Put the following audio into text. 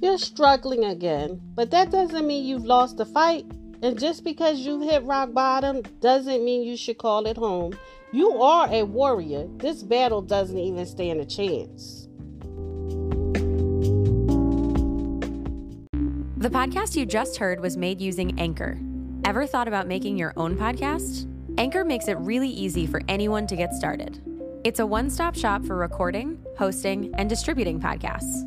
You're struggling again, but that doesn't mean you've lost the fight. And just because you've hit rock bottom doesn't mean you should call it home. You are a warrior. This battle doesn't even stand a chance. The podcast you just heard was made using Anchor. Ever thought about making your own podcast? Anchor makes it really easy for anyone to get started. It's a one stop shop for recording, hosting, and distributing podcasts.